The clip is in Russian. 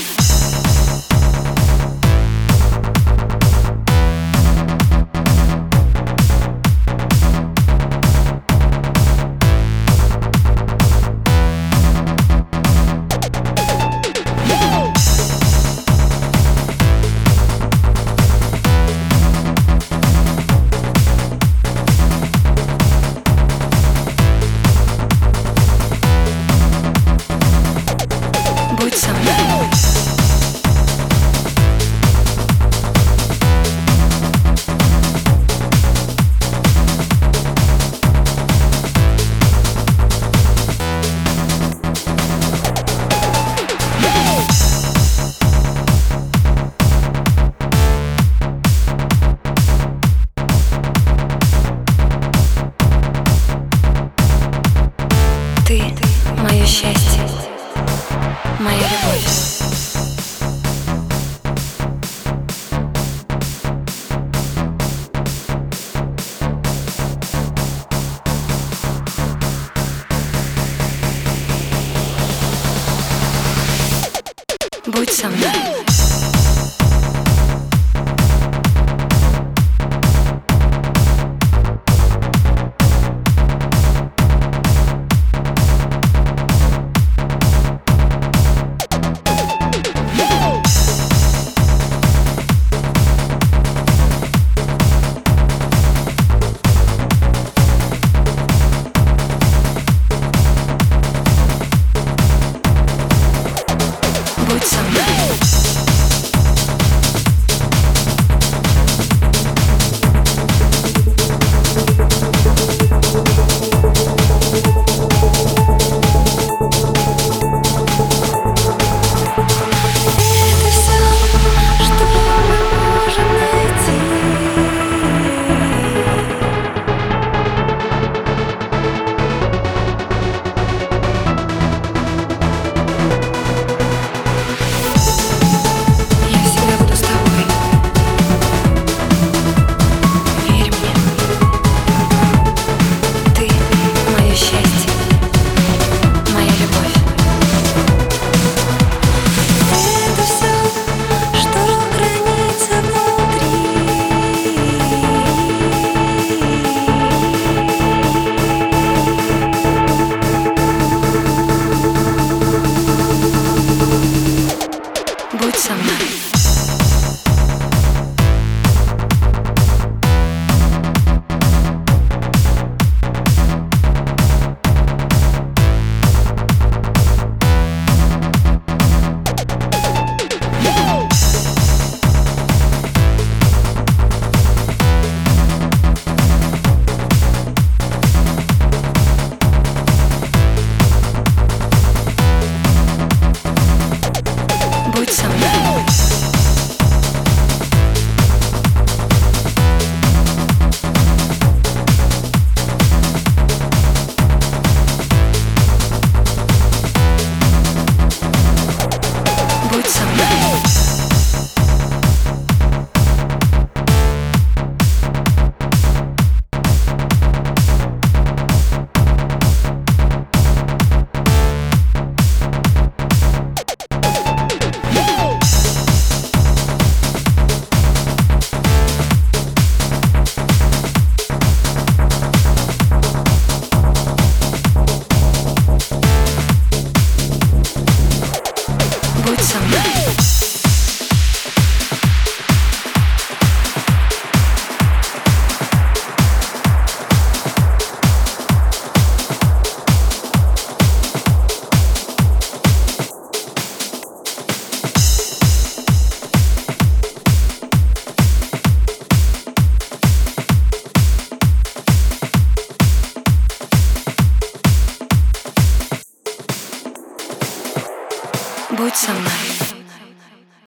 Peace. Мое счастье, моя любовь. Будь со мной. Будь со мной.